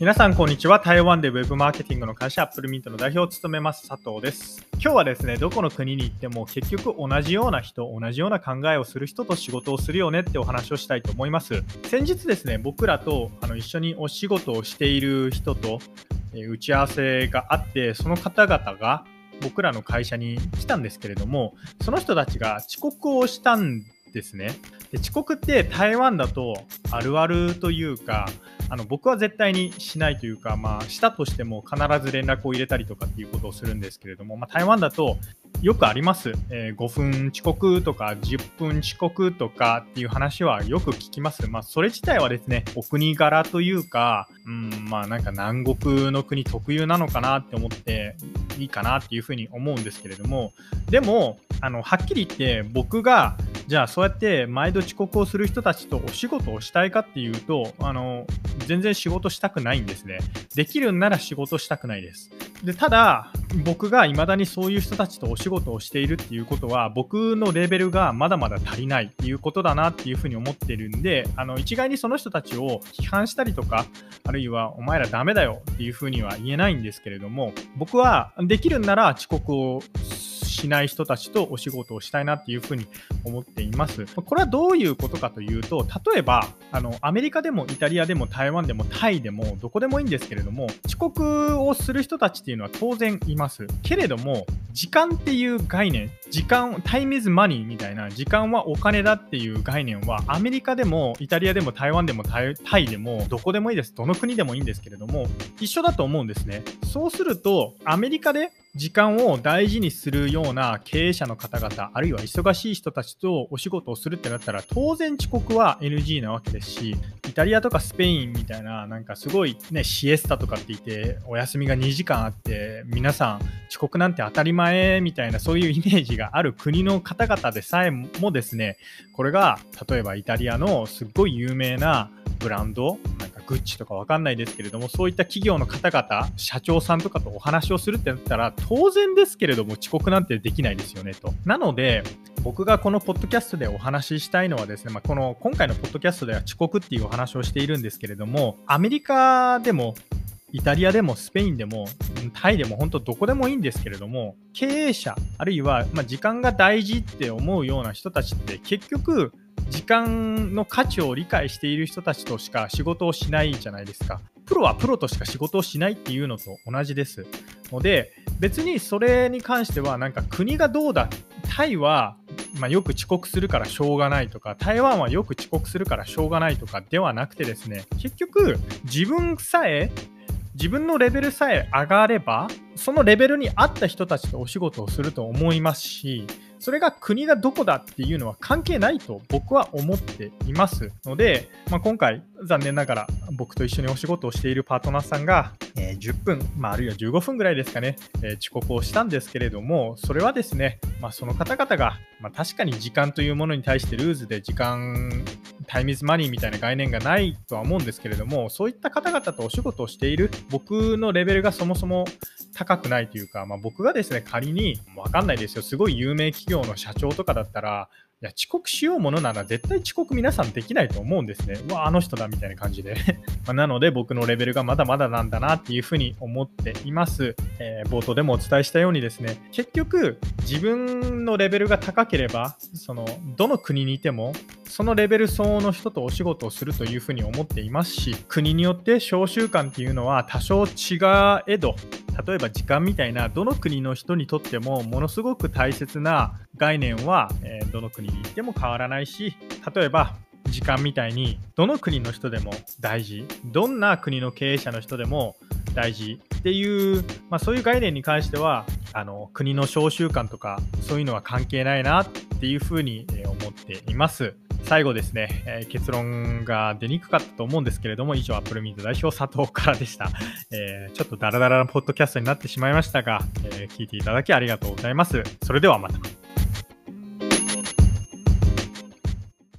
皆さんこんにちは。台湾でウェブマーケティングの会社アップルミントの代表を務めます佐藤です。今日はですねどこの国に行っても結局同じような人同じような考えをする人と仕事をするよねってお話をしたいと思います。先日ですね僕らとあの一緒にお仕事をしている人と、え打ち合わせがあってその方々が僕らの会社に来たんですけれどもその人たちが遅刻をしたんですね。で遅刻って台湾だとあるあるというかあの僕は絶対にしないというか、まあ、したとしても必ず連絡を入れたりとかっていうことをするんですけれども、まあ、台湾だとよくあります、えー、5分遅刻とか10分遅刻とかっていう話はよく聞きます。まあ、それ自体はですね、お国柄というか、うん、まあなんか南国の国特有なのかなって思っていいかなっていうふうに思うんですけれども、でも、あのはっきり言って僕がじゃあそうやって毎度遅刻をする人たちとお仕事をしたいかっていうとあの全然仕事したくないんですね。できるんなら仕事したくないです。でただ僕が未だにそういう人たちとお仕事をしているっていうことは僕のレベルがまだまだ足りないっていうことだなっていうふうに思ってるんであの一概にその人たちを批判したりとかあるいはお前らダメだよっていうふうには言えないんですけれども僕はできるんなら遅刻をしない人たちとお仕事をしたいなっていうふうに思っています。これはどういうことかというと、例えば、あの、アメリカでもイタリアでも台湾でもタイでもどこでもいいんですけれども、遅刻をする人たちっていうのは当然います。けれども、時間っていう概念、時間、タイムイズマニーみたいな、時間はお金だっていう概念は、アメリカでもイタリアでも台湾でもタイでも、どこでもいいです。どの国でもいいんですけれども、一緒だと思うんですね。そうすると、アメリカで時間を大事にするような経営者の方々、あるいは忙しい人たちとお仕事をするってなったら、当然遅刻は NG なわけですし、イタリアとかスペインみたいな、なんかすごいね、シエスタとかって言って、お休みが2時間あって、皆さん遅刻なんて当たり前みたいな、そういうイメージがある国の方々でさえもですね、これが例えばイタリアのすっごい有名なブランド、グッチとかわかんないですけれども、そういった企業の方々、社長さんとかとお話をするってなったら、当然ですけれども遅刻なんてできないですよねと。なので、僕がこのポッドキャストでお話ししたいのはですね、まあ、この今回のポッドキャストでは遅刻っていうお話をしているんですけれども、アメリカでもイタリアでもスペインでもタイでも本当どこでもいいんですけれども経営者あるいはま時間が大事って思うような人たちって結局時間の価値を理解している人たちとしか仕事をしないじゃないですか。プロはプロとしか仕事をしないっていうのと同じです。ので、別にそれに関しては、なんか国がどうだ、タイは、まあ、よく遅刻するからしょうがないとか、台湾はよく遅刻するからしょうがないとかではなくてですね、結局、自分さえ自分のレベルさえ上がれば、そのレベルに合った人たちとお仕事をすると思いますし、それが国がどこだっていうのは関係ないと僕は思っていますので、まあ、今回残念ながら僕と一緒にお仕事をしているパートナーさんが、えー、10分、まあ、あるいは15分ぐらいですかね、えー、遅刻をしたんですけれどもそれはですね、まあ、その方々が、まあ、確かに時間というものに対してルーズで時間 time is money みたいな概念がないとは思うんですけれどもそういった方々とお仕事をしている僕のレベルがそもそも高くないというか、まあ、僕がですね仮に分かんないですよすごい有名企業の社長とかだったらいや、遅刻しようものなら絶対遅刻皆さんできないと思うんですね。うわ、あの人だみたいな感じで まなので僕のレベルがまだまだなんだなっていうふうに思っています。えー、冒頭でもお伝えしたようにですね、結局自分のレベルが高ければ、その、どの国にいても、そのレベル相応の人とお仕事をするというふうに思っていますし、国によって小習慣っていうのは多少違えど、例えば時間みたいなどの国の人にとってもものすごく大切な概念は、えー、どの国に行っても変わらないし例えば時間みたいにどの国の人でも大事どんな国の経営者の人でも大事っていう、まあ、そういう概念に関してはあの国の商習慣とかそういうのは関係ないなっていうふうに思っています。最後ですね、えー、結論が出にくかったと思うんですけれども、以上、アップルミート代表佐藤からでした。えー、ちょっとダラダラなポッドキャストになってしまいましたが、えー、聞いていただきありがとうございます。それではまた。